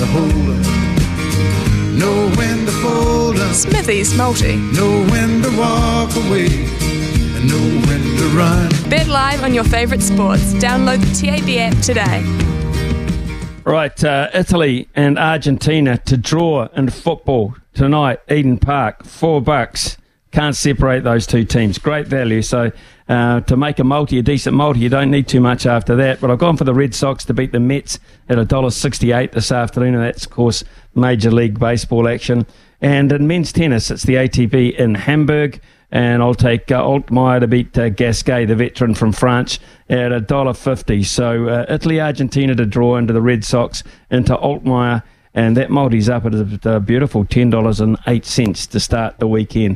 to hold 'em, know when to fold 'em, Smithy's Multi. know when to walk away, and know when to run. Bet live on your favourite sports. Download the TAB app today. Right, uh, Italy and Argentina to draw in football tonight, Eden Park, four bucks. Can't separate those two teams. Great value. So uh, to make a multi, a decent multi, you don't need too much after that. But I've gone for the Red Sox to beat the Mets at $1.68 this afternoon, and that's, of course, Major League Baseball action. And in men's tennis, it's the ATP in Hamburg. And I'll take uh, Altmaier to beat uh, Gasquet, the veteran from France, at $1.50. So uh, Italy, Argentina to draw into the Red Sox, into Altmaier. And that multi's up at a, a beautiful $10.08 to start the weekend.